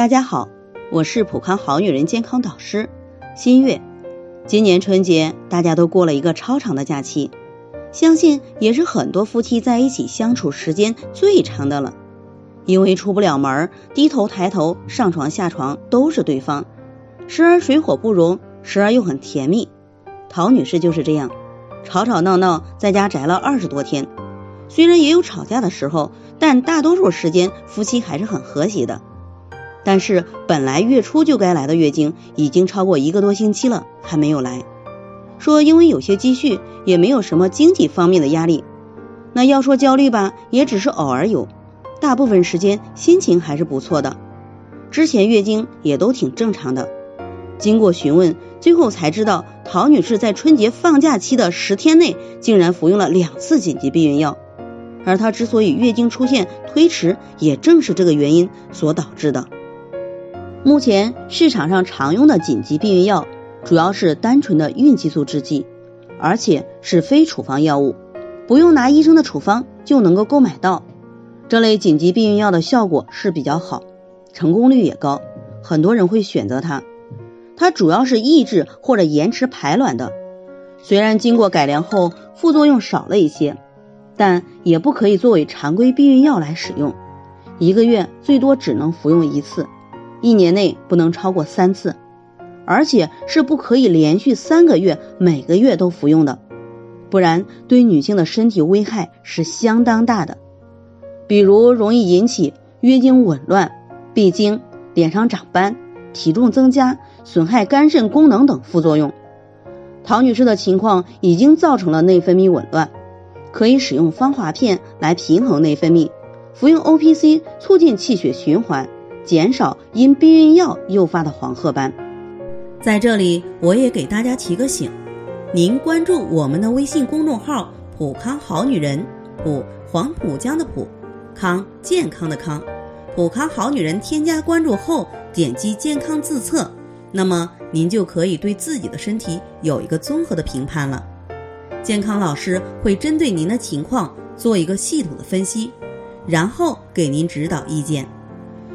大家好，我是普康好女人健康导师新月。今年春节大家都过了一个超长的假期，相信也是很多夫妻在一起相处时间最长的了。因为出不了门，低头抬头、上床下床都是对方，时而水火不容，时而又很甜蜜。陶女士就是这样，吵吵闹闹在家宅了二十多天，虽然也有吵架的时候，但大多数时间夫妻还是很和谐的。但是本来月初就该来的月经，已经超过一个多星期了，还没有来。说因为有些积蓄，也没有什么经济方面的压力。那要说焦虑吧，也只是偶尔有，大部分时间心情还是不错的。之前月经也都挺正常的。经过询问，最后才知道陶女士在春节放假期的十天内，竟然服用了两次紧急避孕药。而她之所以月经出现推迟，也正是这个原因所导致的。目前市场上常用的紧急避孕药主要是单纯的孕激素制剂，而且是非处方药物，不用拿医生的处方就能够购买到。这类紧急避孕药的效果是比较好，成功率也高，很多人会选择它。它主要是抑制或者延迟排卵的，虽然经过改良后副作用少了一些，但也不可以作为常规避孕药来使用，一个月最多只能服用一次。一年内不能超过三次，而且是不可以连续三个月每个月都服用的，不然对女性的身体危害是相当大的。比如容易引起月经紊乱、闭经、脸上长斑、体重增加、损害肝肾功能等副作用。陶女士的情况已经造成了内分泌紊乱，可以使用芳华片来平衡内分泌，服用 O P C 促进气血循环。减少因避孕药诱发的黄褐斑。在这里，我也给大家提个醒：您关注我们的微信公众号“普康好女人”，普黄浦江的普，康健康的康，普康好女人。添加关注后，点击健康自测，那么您就可以对自己的身体有一个综合的评判了。健康老师会针对您的情况做一个系统的分析，然后给您指导意见。